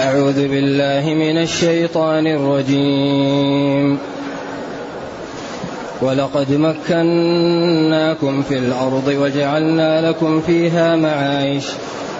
أعوذ بالله من الشيطان الرجيم. ولقد مكناكم في الأرض وجعلنا لكم فيها معايش.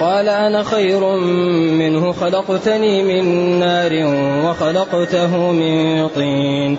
قال أنا خير منه خلقتني من نار وخلقته من طين.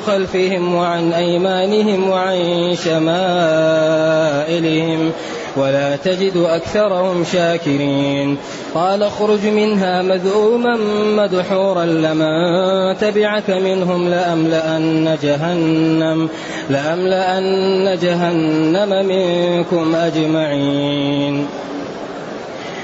خلفهم وعن أيمانهم وعن شمائلهم ولا تجد أكثرهم شاكرين. قال اخرج منها مذءوما مدحورا لمن تبعك منهم لأملأن جهنم لأملأن جهنم منكم أجمعين.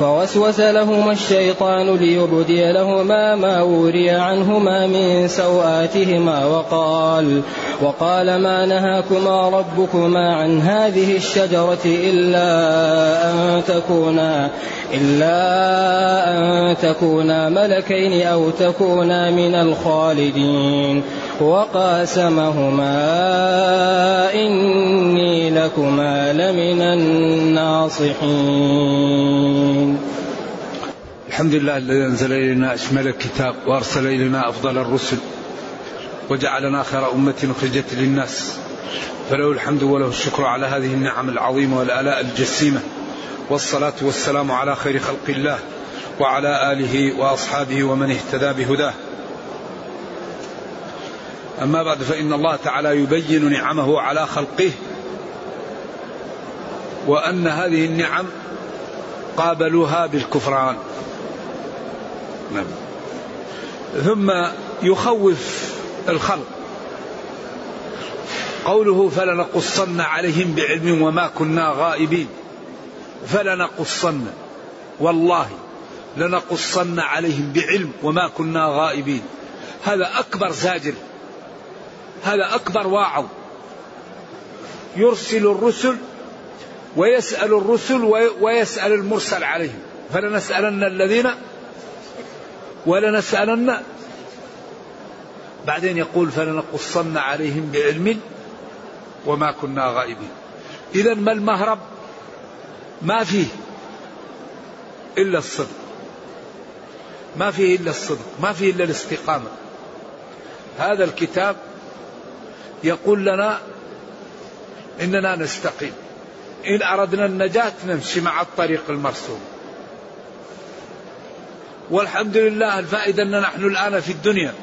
فوسوس لهما الشيطان ليبدي لهما ما وري عنهما من سوآتهما وقال وقال ما نهاكما ربكما عن هذه الشجرة إلا أن تكونا إلا أن تكونا ملكين أو تكونا من الخالدين. وقاسمهما إني لكما لمن الناصحين. الحمد لله الذي أنزل إلينا أشمل الكتاب وأرسل إلينا أفضل الرسل وجعلنا خير أمة أخرجت للناس. فله الحمد وله الشكر على هذه النعم العظيمة والآلاء الجسيمة. والصلاة والسلام على خير خلق الله وعلى آله وأصحابه ومن اهتدى بهداه. أما بعد فإن الله تعالى يبين نعمه على خلقه وأن هذه النعم قابلوها بالكفران. نعم. ثم يخوف الخلق. قوله فلنقصن عليهم بعلم وما كنا غائبين. فلنقصن. والله لنقصن عليهم بعلم وما كنا غائبين. هذا أكبر زاجر. هذا أكبر واعظ. يرسل الرسل ويسأل الرسل ويسأل المرسل عليهم. فلنسألن الذين ولنسألن بعدين يقول فلنقصن عليهم بعلم وما كنا غائبين. إذا ما المهرب؟ ما فيه إلا الصدق. ما فيه إلا الصدق. ما فيه إلا الاستقامة. هذا الكتاب يقول لنا إننا نستقيم. إن أردنا النجاة نمشي مع الطريق المرسوم. والحمد لله الفائدة أننا نحن الآن في الدنيا.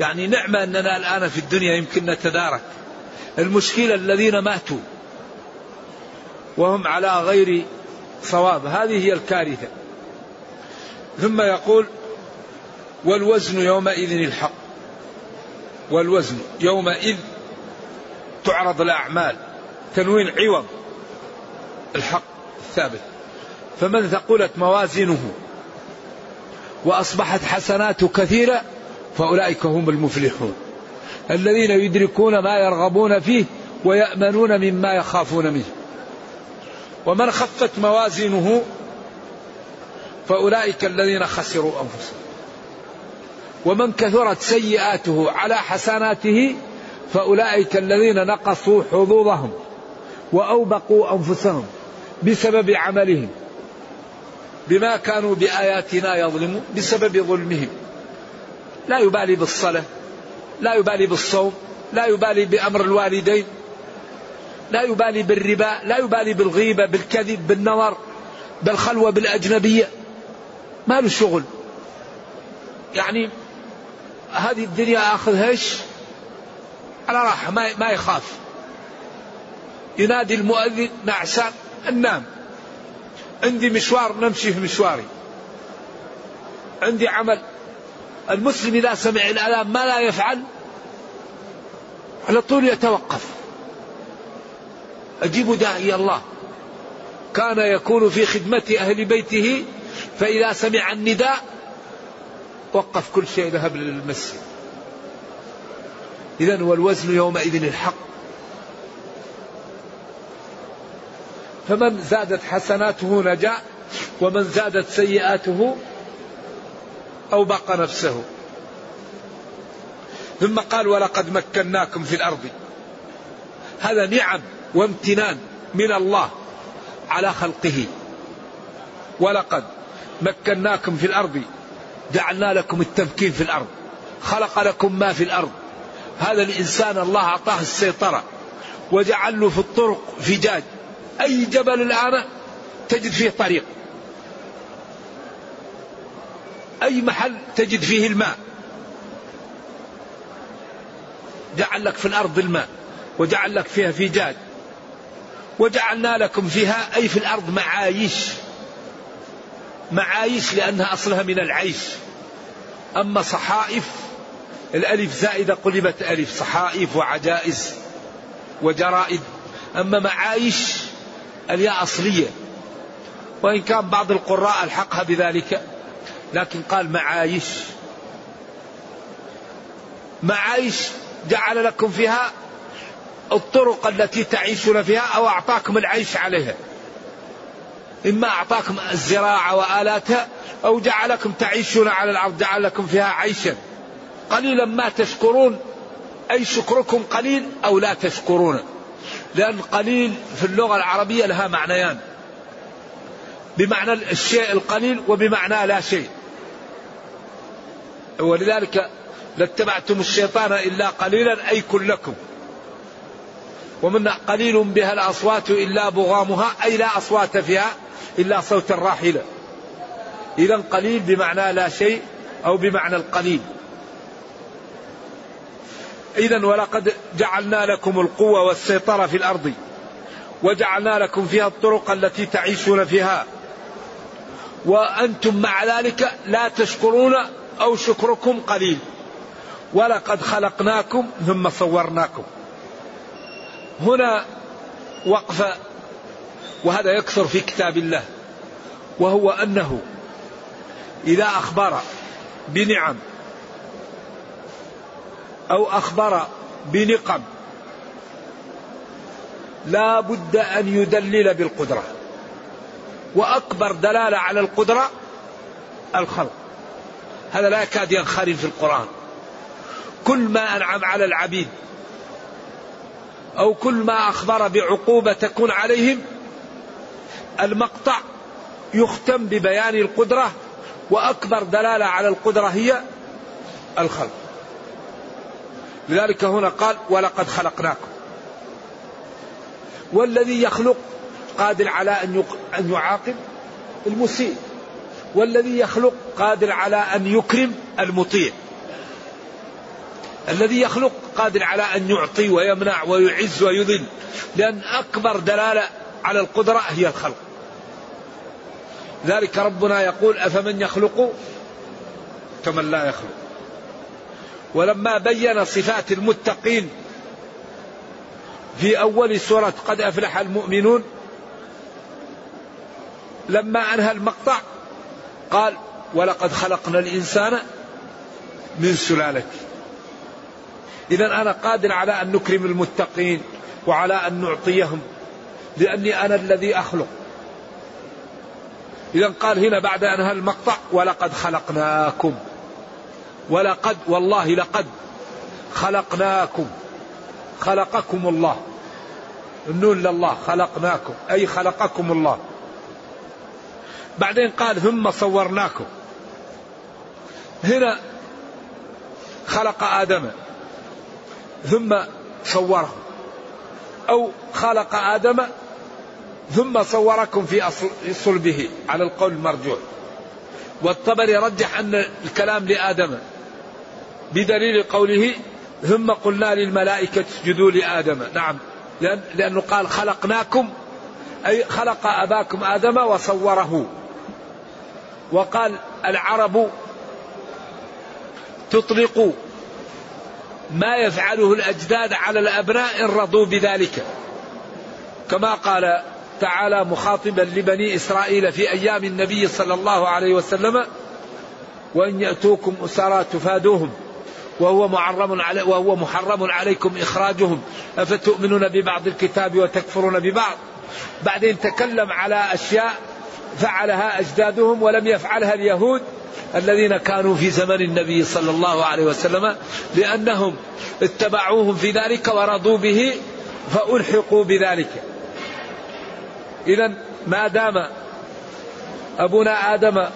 يعني نعمة أننا الآن في الدنيا يمكن نتدارك. المشكلة الذين ماتوا وهم على غير صواب. هذه هي الكارثة. ثم يقول والوزن يومئذ الحق. والوزن يومئذ تعرض الأعمال تنوين عوض. الحق الثابت. فمن ثقلت موازينه؟ وأصبحت حسناته كثيرة فأولئك هم المفلحون. الذين يدركون ما يرغبون فيه ويأمنون مما يخافون منه. ومن خفت موازينه فأولئك الذين خسروا أنفسهم. ومن كثرت سيئاته على حسناته فأولئك الذين نقصوا حظوظهم وأوبقوا أنفسهم. بسبب عملهم بما كانوا بآياتنا يظلمون بسبب ظلمهم. لا يبالي بالصلاة لا يبالي بالصوم لا يبالي بأمر الوالدين لا يبالي بالربا لا يبالي بالغيبة بالكذب بالنظر بالخلوة بالأجنبية. ما له شغل. يعني هذه الدنيا أخذها إيش على راحة ما, ما يخاف. ينادي المؤذن نعسان ننام عندي مشوار نمشي في مشواري. عندي عمل. المسلم إذا سمع الألام ما لا يفعل على طول يتوقف. أجيب داعي الله. كان يكون في خدمة أهل بيته فإذا سمع النداء وقف كل شيء ذهب للمسجد. إذا والوزن يومئذ الحق. فمن زادت حسناته نجا ومن زادت سيئاته أو بقى نفسه. ثم قال ولقد مكناكم في الأرض. هذا نعم وامتنان من الله على خلقه. ولقد مكناكم في الأرض جعلنا لكم التمكين في الأرض خلق لكم ما في الأرض. هذا الإنسان الله أعطاه السيطرة وجعل له في الطرق فجاج. أي جبل الآن تجد فيه طريق. أي محل تجد فيه الماء. جعل لك في الأرض الماء وجعل لك فيها فجاج وجعلنا لكم فيها أي في الأرض معايش. معايش لأنها أصلها من العيش. أما صحائف الألف زائدة قلبت ألف صحائف وعجائز وجرائد. أما معايش الياء أصلية. وإن كان بعض القراء ألحقها بذلك لكن قال معايش. معايش جعل لكم فيها الطرق التي تعيشون فيها أو أعطاكم العيش عليها. إما أعطاكم الزراعة وآلاتها أو جعلكم تعيشون على الأرض جعل لكم فيها عيشا. قليلا ما تشكرون أي شكركم قليل أو لا تشكرون. لأن قليل في اللغة العربية لها معنيان. بمعنى الشيء القليل وبمعنى لا شيء. ولذلك لاتبعتم الشيطان إلا قليلا أي كلكم. ومن قليل بها الأصوات إلا بغامها أي لا أصوات فيها إلا صوت الراحلة إذا قليل بمعنى لا شيء أو بمعنى القليل. إذا ولقد جعلنا لكم القوة والسيطرة في الأرض وجعلنا لكم فيها الطرق التي تعيشون فيها. وأنتم مع ذلك لا تشكرون أو شكركم قليل. ولقد خلقناكم ثم صورناكم. هنا وقفة وهذا يكثر في كتاب الله وهو أنه إذا أخبر بنعم أو أخبر بنقم لا بد أن يدلل بالقدرة. وأكبر دلالة على القدرة الخلق. هذا لا يكاد ينخرم في القرآن. كل ما أنعم على العبيد أو كل ما أخبر بعقوبة تكون عليهم المقطع يختم ببيان القدرة وأكبر دلالة على القدرة هي الخلق. لذلك هنا قال ولقد خلقناكم. والذي يخلق قادر على أن يعاقب المسيء. والذي يخلق قادر على أن يكرم المطيع. الذي يخلق قادر على أن يعطي ويمنع ويعز ويذل. لأن أكبر دلالة على القدرة هي الخلق. ذلك ربنا يقول أفمن يخلق كمن لا يخلق. ولما بين صفات المتقين في أول سورة قد أفلح المؤمنون لما أنهى المقطع قال ولقد خلقنا الإنسان من سلالة. إذا أنا قادر على أن نكرم المتقين وعلى أن نعطيهم لأني أنا الذي أخلق. إذا قال هنا بعد أن المقطع ولقد خلقناكم. ولقد والله لقد خلقناكم. خلقكم الله. النون لله خلقناكم. أي خلقكم الله. بعدين قال ثم صورناكم. هنا خلق آدم. ثم صوره. أو خلق آدم ثم صوركم في صلبه. على القول المرجوح والطبري رجح أن الكلام لآدم. بدليل قوله ثم قلنا للملائكة اسجدوا لآدم. نعم. لأن لأنه قال خلقناكم أي خلق أباكم آدم وصوره. وقال العرب تطلق ما يفعله الأجداد على الأبناء إن رضوا بذلك. كما قال تعالى مخاطبا لبني إسرائيل في أيام النبي صلى الله عليه وسلم وإن يأتوكم أسارى تفادوهم. وهو محرم علي وهو محرم عليكم إخراجهم. أفتؤمنون ببعض الكتاب وتكفرون ببعض؟ بعدين تكلم على أشياء فعلها أجدادهم ولم يفعلها اليهود الذين كانوا في زمن النبي صلى الله عليه وسلم لأنهم اتبعوهم في ذلك ورضوا به فألحقوا بذلك. إذا ما دام أبونا آدم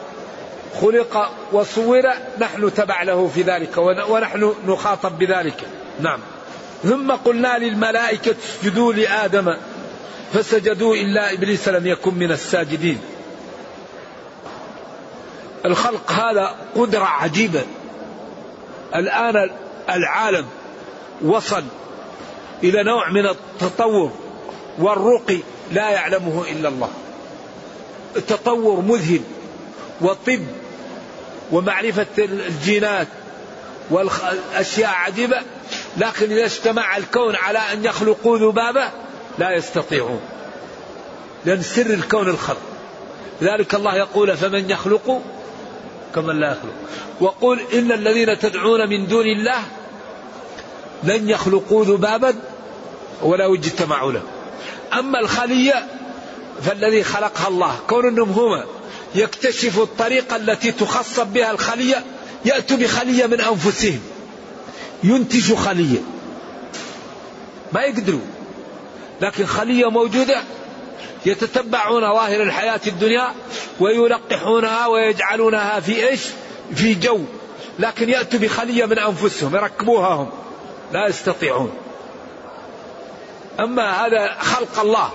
خلق وصور نحن تبع له في ذلك ونحن نخاطب بذلك. نعم. ثم قلنا للملائكة اسجدوا لآدم فسجدوا إلا إبليس لم يكن من الساجدين. الخلق هذا قدرة عجيبة. الآن العالم وصل إلى نوع من التطور والرقي لا يعلمه إلا الله. التطور مذهل والطب ومعرفة الجينات والأشياء عجيبة لكن إذا اجتمع الكون على أن يخلقوا ذبابة لا يستطيعون. لأن سر الكون الخلق. لذلك الله يقول فمن يخلق كمن لا يخلق. وقل إن الذين تدعون من دون الله لن يخلقوا ذبابا ولو اجتمعوا له. أما الخلية فالذي خلقها الله كون أنهم هما يكتشفوا الطريقة التي تخصب بها الخلية يأتوا بخلية من أنفسهم. ينتجوا خلية. ما يقدروا. لكن خلية موجودة يتتبعون ظاهر الحياة الدنيا ويلقحونها ويجعلونها في إيش؟ في جو. لكن يأتوا بخلية من أنفسهم. يركبوها هم. لا يستطيعون. أما هذا خلق الله.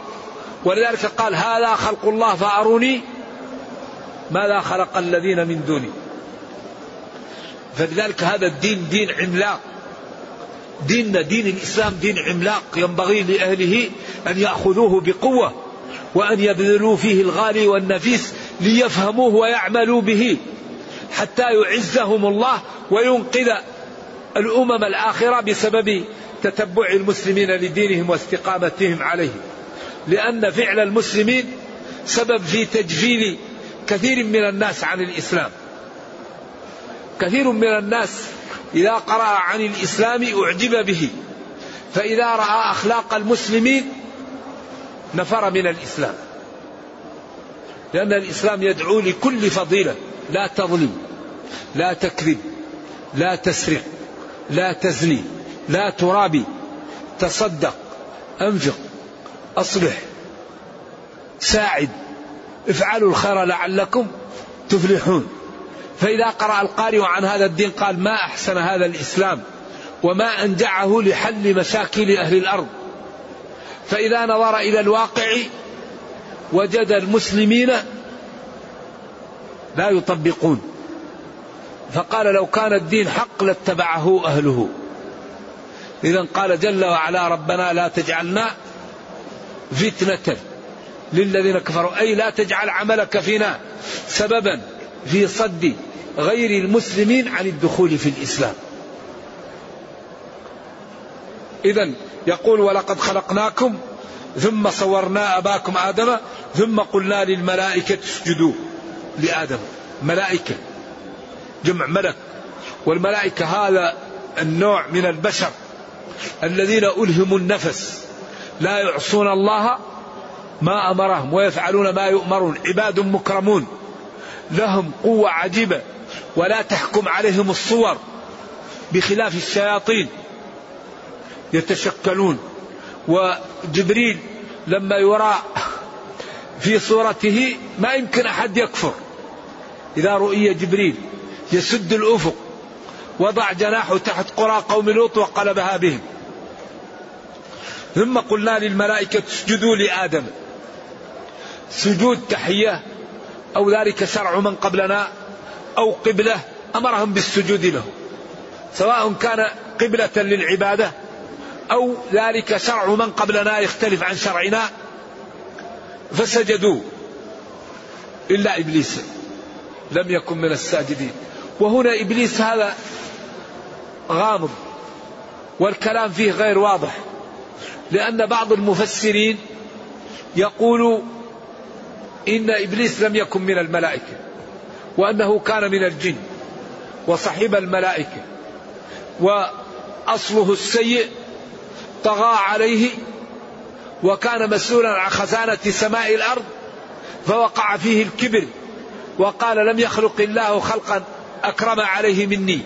ولذلك قال هذا خلق الله فأروني ماذا خلق الذين من دوني؟ فلذلك هذا الدين دين عملاق. ديننا دين الإسلام دين عملاق ينبغي لأهله أن يأخذوه بقوة وأن يبذلوا فيه الغالي والنفيس ليفهموه ويعملوا به حتى يعزهم الله وينقذ الأمم الآخرة بسبب تتبع المسلمين لدينهم واستقامتهم عليه لأن فعل المسلمين سبب في تجفيل كثير من الناس عن الإسلام. كثير من الناس إذا قرأ عن الإسلام أعجب به. فإذا رأى أخلاق المسلمين نفر من الإسلام. لأن الإسلام يدعو لكل فضيلة. لا تظلم لا تكذب لا تسرق لا تزني لا ترابي تصدق أنفق أصلح ساعد. افعلوا الخير لعلكم تفلحون. فإذا قرأ القارئ عن هذا الدين قال ما أحسن هذا الإسلام وما أنجعه لحل مشاكل أهل الأرض. فإذا نظر إلى الواقع وجد المسلمين لا يطبقون. فقال لو كان الدين حق لاتبعه أهله. إذا قال جل وعلا ربنا لا تجعلنا فتنة. للذين كفروا. أي لا تجعل عملك فينا سببا في صد غير المسلمين عن الدخول في الإسلام. إذا يقول ولقد خلقناكم ثم صورنا أباكم آدم ثم قلنا للملائكة اسجدوا لآدم. ملائكة جمع ملك. والملائكة هذا النوع من البشر الذين ألهموا النفس. لا يعصون الله ما أمرهم ويفعلون ما يؤمرون. عباد مكرمون. لهم قوة عجيبة. ولا تحكم عليهم الصور. بخلاف الشياطين. يتشكلون. وجبريل لما يرى في صورته ما يمكن أحد يكفر. إذا رؤي جبريل يسد الأفق. وضع جناحه تحت قرى قوم لوط وقلبها بهم. ثم قلنا للملائكة اسجدوا لآدم. سجود تحية أو ذلك شرع من قبلنا أو قبلة أمرهم بالسجود له. سواء كان قبلة للعبادة أو ذلك شرع من قبلنا يختلف عن شرعنا فسجدوا إلا إبليس لم يكن من الساجدين. وهنا إبليس هذا غامض والكلام فيه غير واضح لأن بعض المفسرين يقول إن إبليس لم يكن من الملائكة وأنه كان من الجن وصحب الملائكة وأصله السيء طغى عليه وكان مسؤولا عن خزانة سماء الأرض فوقع فيه الكبر وقال لم يخلق الله خلقا أكرم عليه مني.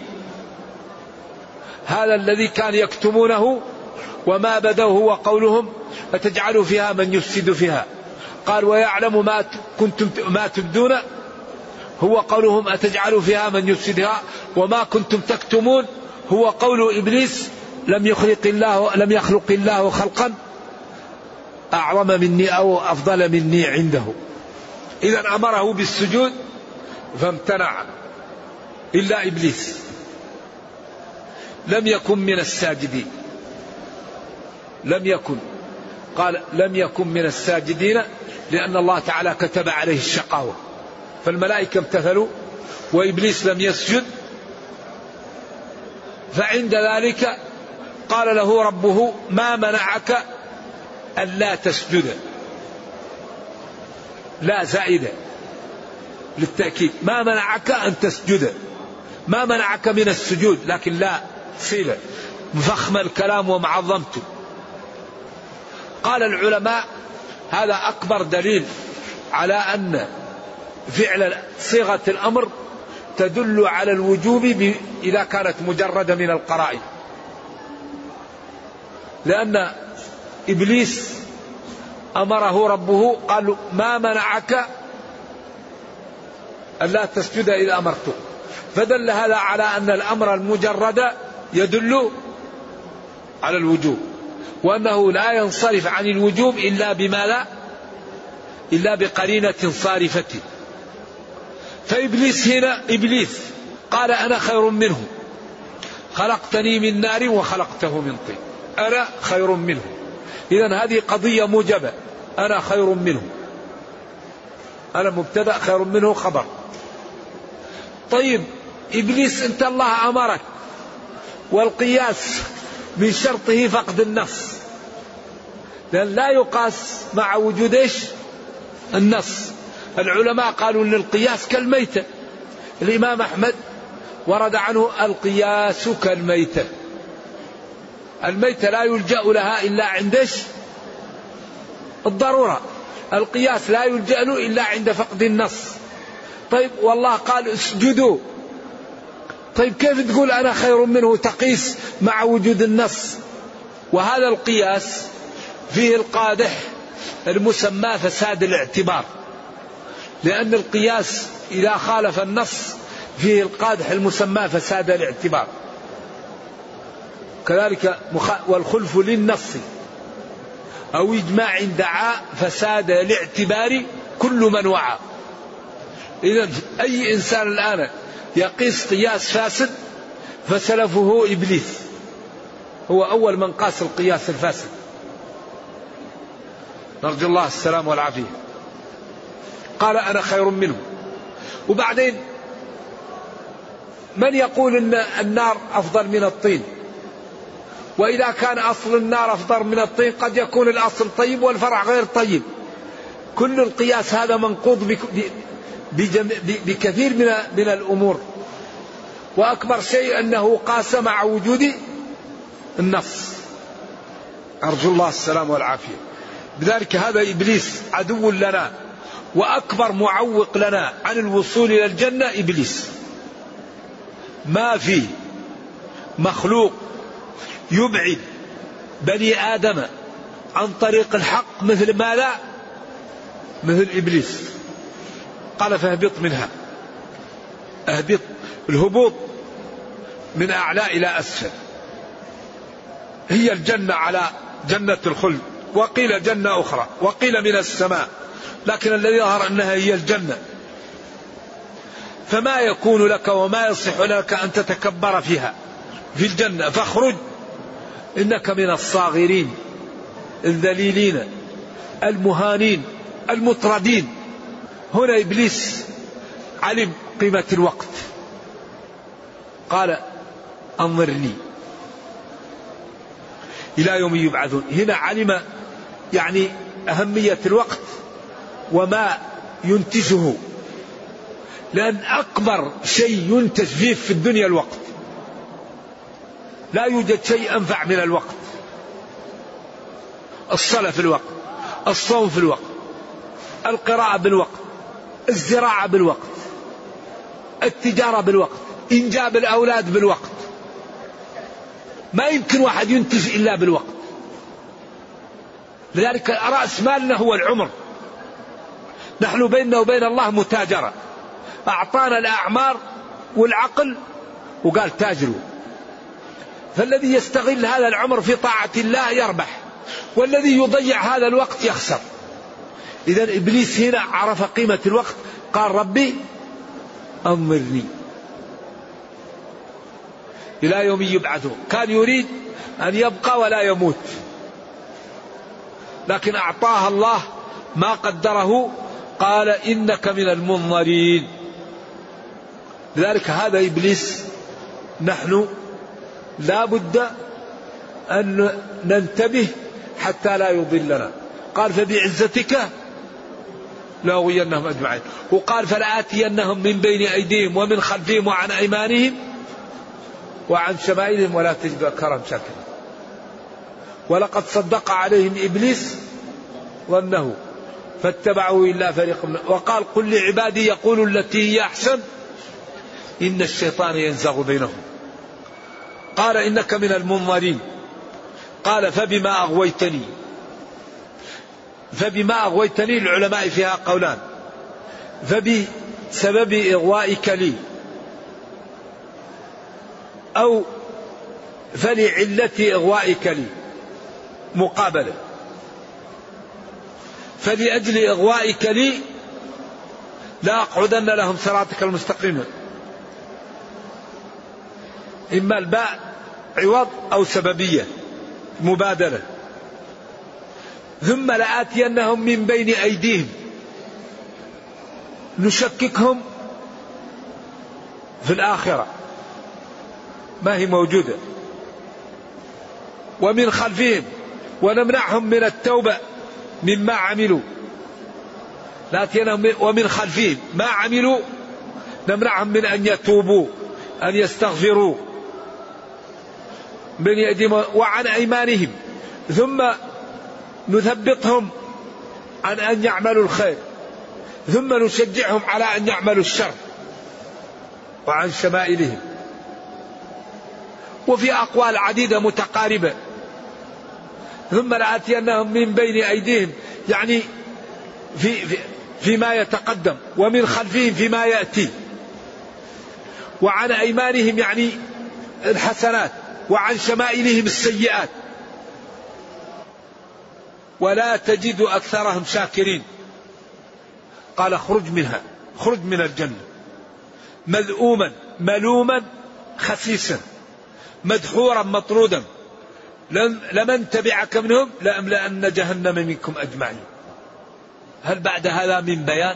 هذا الذي كان يكتمونه وما بدوه هو قولهم أتجعل فيها من يفسد فيها. قال ويعلم ما كنتم ما تبدون. هو قولهم أتجعل فيها من يفسدها وما كنتم تكتمون. هو قول إبليس لم يخلق الله لم يخلق الله خلقا. أعظم مني أو أفضل مني عنده. إذا أمره بالسجود فامتنع إلا إبليس. لم يكن من الساجدين. لم يكن. قال لم يكن من الساجدين لأن الله تعالى كتب عليه الشقاوة. فالملائكة امتثلوا وإبليس لم يسجد. فعند ذلك قال له ربه ما منعك ألا تسجد. لا زائدة للتأكيد. ما منعك أن تسجد. ما منعك من السجود. لكن لا صيلة فخم الكلام ومعظمته قال العلماء هذا أكبر دليل على أن فعل صيغة الأمر تدل على الوجوب إذا كانت مجردة من القرائن. لأن إبليس أمره ربه قال ما منعك ألا تسجد إذا أمرتك. فدل هذا على أن الأمر المجرد يدل على الوجوب. وأنه لا ينصرف عن الوجوب إلا بما لا إلا بقرينة صارفة. فإبليس هنا إبليس قال أنا خير منه. خلقتني من نار وخلقته من طين. أنا خير منه. إذا هذه قضية موجبة. أنا خير منه. أنا مبتدأ خير منه خبر. طيب إبليس أنت الله أمرك. والقياس من شرطه فقد النص لأن لا يقاس مع وجود إيش؟ النص العلماء قالوا أن القياس كالميتة. الإمام أحمد ورد عنه القياس كالميتة. الميتة لا يلجأ لها إلا عند إيش؟ الضرورة. القياس لا يلجأ له إلا عند فقد النص طيب والله قال اسجدوا. طيب كيف تقول أنا خير منه تقيس مع وجود النص؟ وهذا القياس فيه القادح المسمى فساد الاعتبار. لأن القياس إذا خالف النص فيه القادح المسمى فساد الاعتبار. كذلك والخلف للنص أو إجماع دعا فساد الاعتبار كل من وعى. إذا أي إنسان الآن يقيس قياس فاسد فسلفه إبليس. هو أول من قاس القياس الفاسد. نرجو الله السلام والعافية. قال أنا خير منه. وبعدين من يقول أن النار أفضل من الطين؟ وإذا كان أصل النار أفضل من الطين قد يكون الأصل طيب والفرع غير طيب. كل القياس هذا منقوض بكثير من من الأمور. وأكبر شيء أنه قاس مع وجود النص أرجو الله السلام والعافية. بذلك هذا إبليس عدو لنا وأكبر معوق لنا عن الوصول إلى الجنة إبليس. ما في مخلوق يبعد بني آدم عن طريق الحق مثل ما لا مثل إبليس. قال فاهبط منها. اهبط. الهبوط من أعلى إلى أسفل. هي الجنة على جنة الخلد. وقيل جنة أخرى. وقيل من السماء. لكن الذي ظهر أنها هي الجنة. فما يكون لك وما يصح لك أن تتكبر فيها. في الجنة. فاخرج. إنك من الصاغرين. الذليلين. المهانين. المطردين. هنا إبليس علم قيمة الوقت. قال أنظرني إلى يوم يبعثون. هنا علم يعني أهمية الوقت وما ينتجه. لأن أكبر شيء ينتج فيه في الدنيا الوقت. لا يوجد شيء أنفع من الوقت. الصلاة في الوقت الصوم في الوقت القراءة بالوقت الزراعة بالوقت التجارة بالوقت إنجاب الأولاد بالوقت. ما يمكن واحد ينتج إلا بالوقت. لذلك رأس مالنا هو العمر. نحن بيننا وبين الله متاجرة. أعطانا الأعمار والعقل وقال تاجروا. فالذي يستغل هذا العمر في طاعة الله يربح والذي يضيع هذا الوقت يخسر. إذا إبليس هنا عرف قيمة الوقت قال ربي أمرني. إلى يوم يبعثون. كان يريد أن يبقى ولا يموت. لكن أعطاها الله ما قدره قال إنك من المنظرين. لذلك هذا إبليس نحن لا بد أن ننتبه حتى لا يضلنا. قال فبعزتك لأغوينهم أجمعين. وقال فلآتينهم من بين أيديهم ومن خلفهم وعن أيمانهم وعن شمائلهم ولا تجد أكثرهم شاكرين. ولقد صدق عليهم إبليس ظنه فاتبعوا إلا فريق من وقال قل لعبادي يقولوا التي هي أحسن إن الشيطان ينزغ بينهم. قال إنك من المنظرين. قال فبما أغويتني؟ فبما أغويتني العلماء فيها قولان. فبسبب إغوائك لي. أو فلعلة إغوائك لي. مقابلة. فلأجل إغوائك لي لا أقعدن لهم صراطك المستقيم. إما الباء عوض أو سببية. مبادرة ثم لآتينهم من بين أيديهم. نشككهم في الآخرة. ما هي موجودة. ومن خلفهم ونمنعهم من التوبة مما عملوا. لآتينهم ومن خلفهم ما عملوا نمنعهم من أن يتوبوا أن يستغفروا. من يأديهم وعن أيمانهم. ثم نثبطهم عن أن يعملوا الخير ثم نشجعهم على أن يعملوا الشر وعن شمائلهم. وفي أقوال عديدة متقاربة. ثم لآتينهم من بين أيديهم يعني في, في فيما يتقدم ومن خلفهم فيما يأتي. وعن أيمانهم يعني الحسنات وعن شمائلهم السيئات. ولا تجد أكثرهم شاكرين. قال اخرج منها خرج من الجنة. مذءوما ملوما خسيسا مدحورا مطرودا. لمن تبعك منهم؟ لأملأن جهنم منكم أجمعين. هل بعد هذا من بيان؟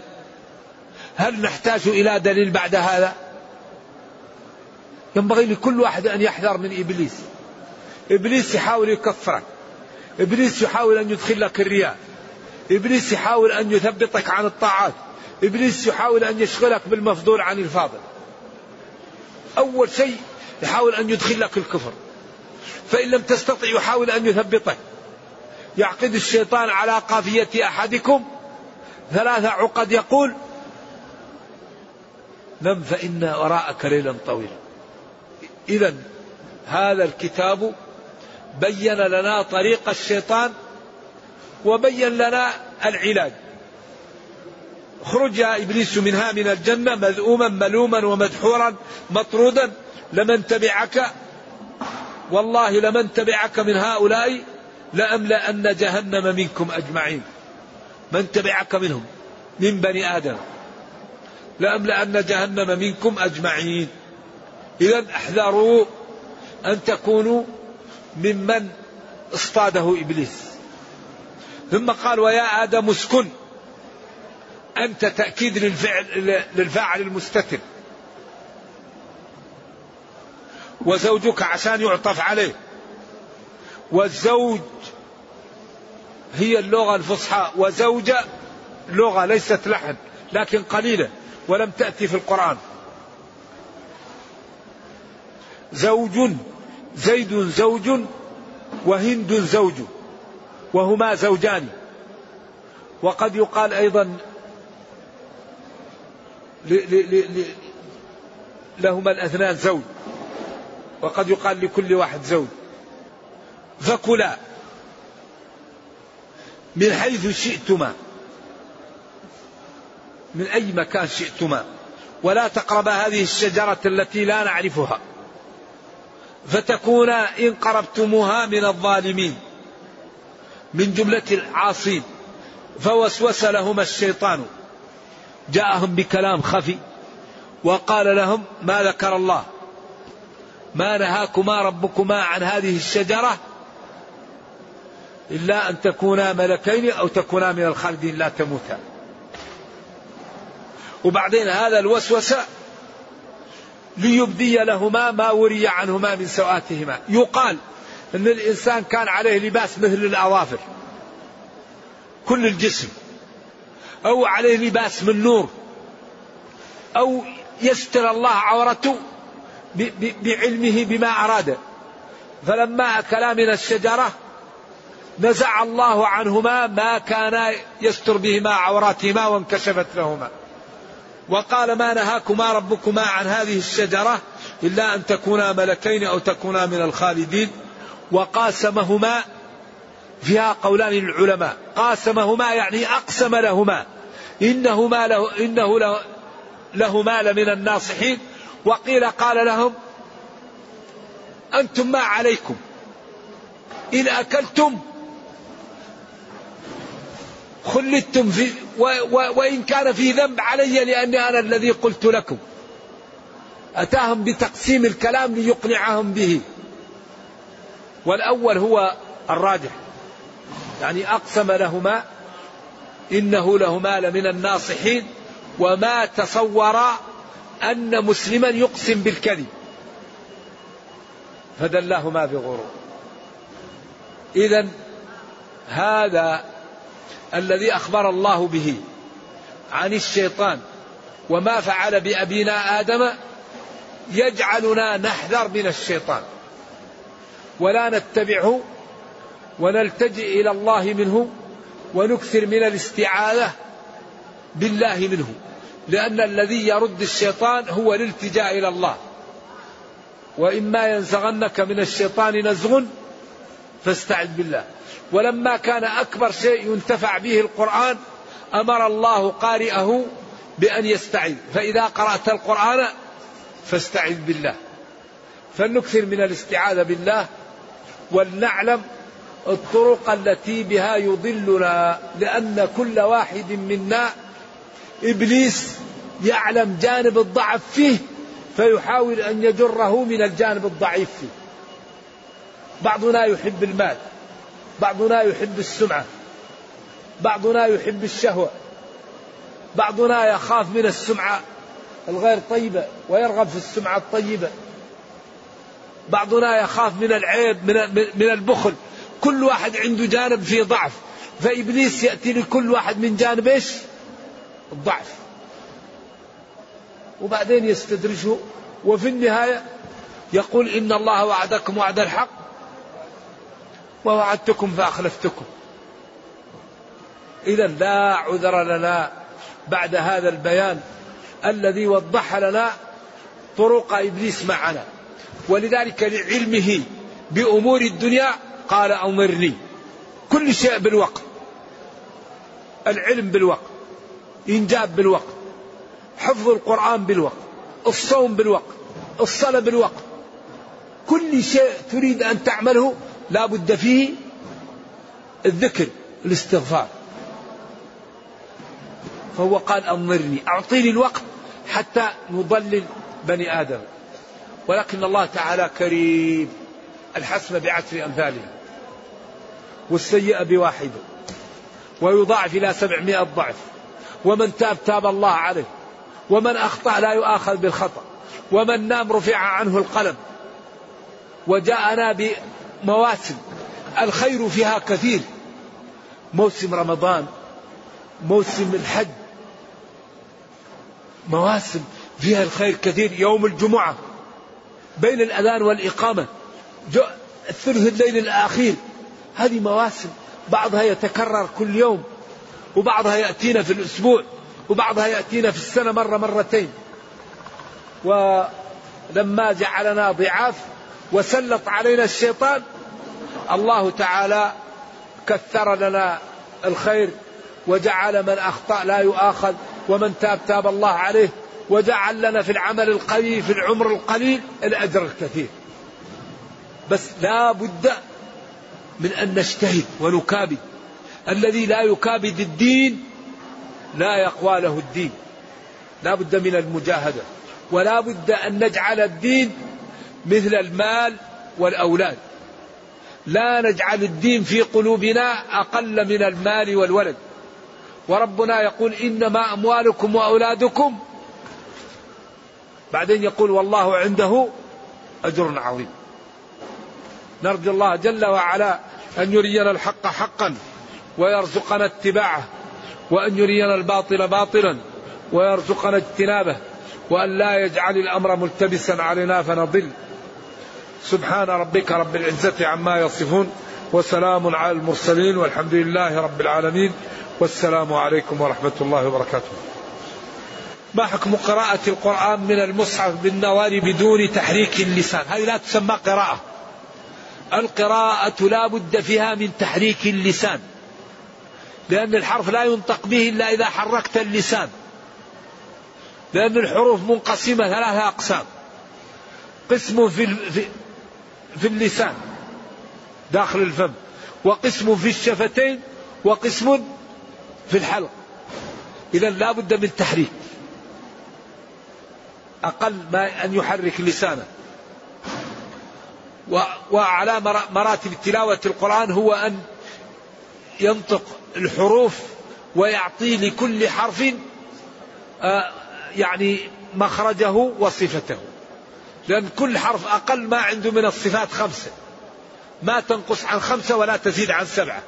هل نحتاج إلى دليل بعد هذا؟ ينبغي لكل واحد أن يحذر من إبليس. إبليس يحاول يكفرك. إبليس يحاول أن يدخل لك الرياء. إبليس يحاول أن يثبطك عن الطاعات. إبليس يحاول أن يشغلك بالمفضول عن الفاضل. أول شيء يحاول أن يدخل لك الكفر. فإن لم تستطع يحاول أن يثبطك. يعقد الشيطان على قافية أحدكم. ثلاث عقد يقول نم فإن وراءك ليلا طويلا. إذا هذا الكتاب بين لنا طريق الشيطان وبين لنا العلاج. خرج يا إبليس منها من الجنة مذءوما ملوما ومدحورا مطرودا. لمن تبعك؟ والله لمن تبعك من هؤلاء لأملأن جهنم منكم أجمعين. من تبعك منهم؟ من بني آدم. لأملأن جهنم منكم أجمعين. إذا احذروا أن تكونوا ممن اصطاده إبليس. ثم قال ويا آدم اسكن. أنت تأكيد للفعل للفاعل المستتر. وزوجك عشان يعطف عليه. والزوج هي اللغة الفصحى وزوجة لغة ليست لحن لكن قليلة ولم تأتي في القرآن. زوج زيد زوج وهند زوج وهما زوجان. وقد يقال أيضا لهما الاثنان زوج. وقد يقال لكل واحد زوج. فكلا من حيث شئتما. من أي مكان شئتما. ولا تقربا هذه الشجرة التي لا نعرفها. فتكونا إن قربتموها من الظالمين من جملة العاصين. فوسوس لهما الشيطان. جاءهم بكلام خفي وقال لهم ما ذكر الله. ما نهاكما ربكما عن هذه الشجرة إلا أن تكونا ملكين أو تكونا من الخالدين. لا تموتا. وبعدين هذا الوسوسة ليبدي لهما ما وري عنهما من سوآتهما يقال أن الإنسان كان عليه لباس مثل الأظافر كل الجسم. أو عليه لباس من نور. أو يستر الله عورته بعلمه بما أراد. فلما أكلا من الشجرة نزع الله عنهما ما كان يستر بهما عوراتهما وانكشفت لهما. وقال ما نهاكما ربكما عن هذه الشجرة إلا أن تكونا ملكين أو تكونا من الخالدين وقاسمهما فيها قولان للعلماء. قاسمهما يعني أقسم لهما. إنهما له إنه له لهما لمن الناصحين. وقيل قال لهم أنتم ما عليكم. إن أكلتم خلدتم في و و وإن كان في ذنب علي لأني أنا الذي قلت لكم. أتاهم بتقسيم الكلام ليقنعهم به. والأول هو الراجح. يعني أقسم لهما إنه لهما لمن الناصحين وما تصور أن مسلما يقسم بالكذب. فدلاهما بغرور. إذا هذا الذي أخبر الله به عن الشيطان وما فعل بأبينا آدم يجعلنا نحذر من الشيطان. ولا نتبعه ونلتجئ إلى الله منه ونكثر من الاستعاذة بالله منه لأن الذي يرد الشيطان هو الالتجاء إلى الله. وإما ينزغنك من الشيطان نزغ فاستعذ بالله. ولما كان أكبر شيء ينتفع به القرآن أمر الله قارئه بأن يستعذ فإذا قرأت القرآن فاستعذ بالله. فلنكثر من الاستعاذة بالله ولنعلم الطرق التي بها يضلنا لأن كل واحد منا إبليس يعلم جانب الضعف فيه فيحاول أن يجره من الجانب الضعيف فيه. بعضنا يحب المال. بعضنا يحب السمعة بعضنا يحب الشهوة بعضنا يخاف من السمعة الغير طيبة ويرغب في السمعة الطيبة بعضنا يخاف من العيب من من البخل. كل واحد عنده جانب فيه ضعف فإبليس يأتي لكل واحد من جانب إيش؟ الضعف. وبعدين يستدرجه وفي النهاية يقول إن الله وعدكم وعد الحق ووعدتكم فأخلفتكم. إذا لا عذر لنا بعد هذا البيان الذي وضح لنا طرق إبليس معنا. ولذلك لعلمه بأمور الدنيا قال أمرني. كل شيء بالوقت. العلم بالوقت. إنجاب بالوقت. حفظ القرآن بالوقت. الصوم بالوقت. الصلاة بالوقت. كل شيء تريد أن تعمله لا بد فيه الذكر الاستغفار. فهو قال أنظرني أعطيني الوقت حتى نضلل بني آدم. ولكن الله تعالى كريم الحسنة بعشر أمثالها والسيئة بواحدة ويضاعف إلى سبعمائة ضعف. ومن تاب تاب الله عليه. ومن أخطأ لا يؤاخذ بالخطأ. ومن نام رفع عنه القلم. وجاءنا بمواسم الخير فيها كثير. موسم رمضان موسم الحج. مواسم فيها الخير كثير. يوم الجمعة بين الأذان والإقامة. الثلث الليل الأخير. هذه مواسم بعضها يتكرر كل يوم وبعضها يأتينا في الأسبوع وبعضها يأتينا في السنة مرة مرتين. ولما جعلنا ضعاف وسلط علينا الشيطان الله تعالى كثر لنا الخير وجعل من أخطأ لا يؤاخذ ومن تاب تاب الله عليه وجعل لنا في العمل القليل في العمر القليل الأجر الكثير. بس لا بد من أن نجتهد ونكابد. الذي لا يكابد الدين لا يقوى له الدين. لا بد من المجاهدة. ولا بد أن نجعل الدين مثل المال والأولاد. لا نجعل الدين في قلوبنا أقل من المال والولد. وربنا يقول إنما أموالكم وأولادكم. بعدين يقول والله عنده أجر عظيم. نرجو الله جل وعلا أن يرينا الحق حقا ويرزقنا اتباعه وأن يرينا الباطل باطلا ويرزقنا اجتنابه وأن لا يجعل الأمر ملتبسا علينا فنضل. سبحان ربك رب العزة عما يصفون وسلام على المرسلين والحمد لله رب العالمين والسلام عليكم ورحمة الله وبركاته. ما حكم قراءة القرآن من المصحف بالنوار بدون تحريك اللسان؟ هذه لا تسمى قراءة. القراءة لا بد فيها من تحريك اللسان. لأن الحرف لا ينطق به إلا إذا حركت اللسان. لأن الحروف منقسمة ثلاثة أقسام. قسم في, في, اللسان داخل الفم وقسم في الشفتين وقسم في الحلق. إذا لا بد من تحريك. أقل ما أن يحرك لسانه. وأعلى مراتب تلاوة القرآن هو أن ينطق الحروف ويعطي لكل حرف آه، يعني مخرجه وصفته. لأن كل حرف أقل ما عنده من الصفات خمسة. ما تنقص عن خمسة ولا تزيد عن سبعة.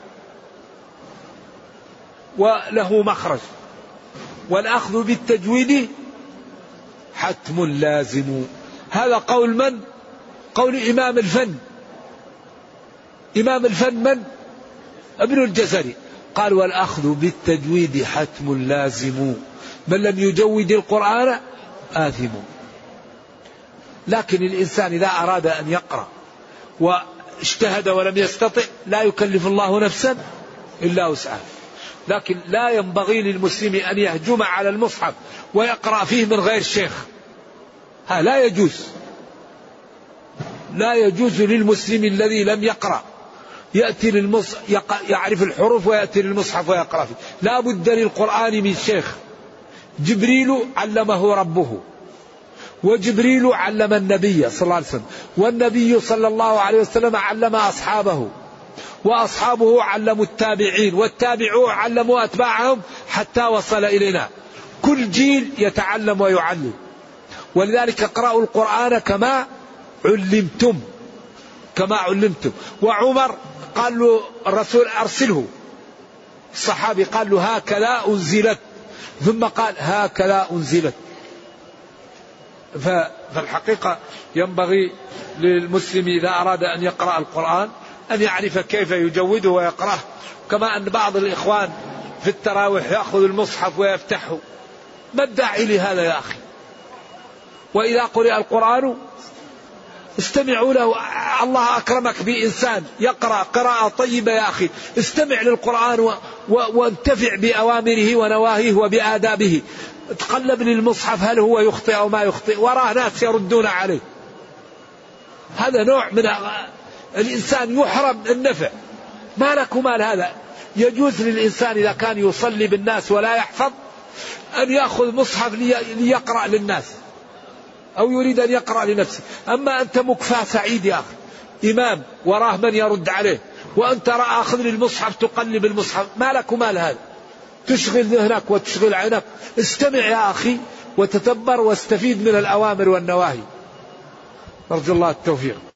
وله مخرج. والأخذ بالتجويد حتم لازم. هذا قول من؟ قول إمام الفن. إمام الفن من؟ ابن الجزري. قال والأخذ بالتجويد حتم لازم. من لم يجود القرآن آثم. لكن الإنسان إذا أراد أن يقرأ واجتهد ولم يستطع لا يكلف الله نفسا إلا وسعها. لكن لا ينبغي للمسلم أن يهجم على المصحف ويقرأ فيه من غير شيخ. ها لا يجوز. لا يجوز للمسلم الذي لم يقرأ يأتي للمص يعرف الحروف ويأتي للمصحف ويقرأ فيه. لا بد للقرآن من شيخ. جبريل علمه ربه. وجبريل علم النبي صلى الله عليه وسلم. والنبي صلى الله عليه وسلم علم أصحابه. وأصحابه علموا التابعين. والتابعون علموا أتباعهم حتى وصل إلينا. كل جيل يتعلم ويعلم. ولذلك اقرأوا القرآن كما علمتم. كما علمتم. وعمر قال له الرسول أرسله. الصحابي قال له هكذا أنزلت. ثم قال هكذا أنزلت. فالحقيقة ينبغي للمسلم إذا أراد أن يقرأ القرآن أن يعرف كيف يجوده ويقرأه كما أن بعض الإخوان في التراويح يأخذ المصحف ويفتحه. ما الداعي لهذا يا أخي؟ وإذا قرئ القرآن استمعوا له الله أكرمك بإنسان يقرأ قراءة طيبة يا أخي. استمع للقرآن و... و... وانتفع بأوامره ونواهيه وبآدابه. تقلب للمصحف هل هو يخطئ أو ما يخطئ وراه ناس يردون عليه. هذا نوع من الإنسان يحرم النفع. ما لك مال هذا. يجوز للإنسان إذا كان يصلي بالناس ولا يحفظ أن يأخذ مصحف ليقرأ للناس أو يريد أن يقرأ لنفسه. أما أنت مكفى سعيد يا أخي. إمام وراه من يرد عليه. وأنت آخذ للمصحف تقلب المصحف. ما لك مال هذا. تشغل ذهنك وتشغل عينك. استمع يا أخي وتتبر واستفيد من الأوامر والنواهي. نرجو الله التوفيق.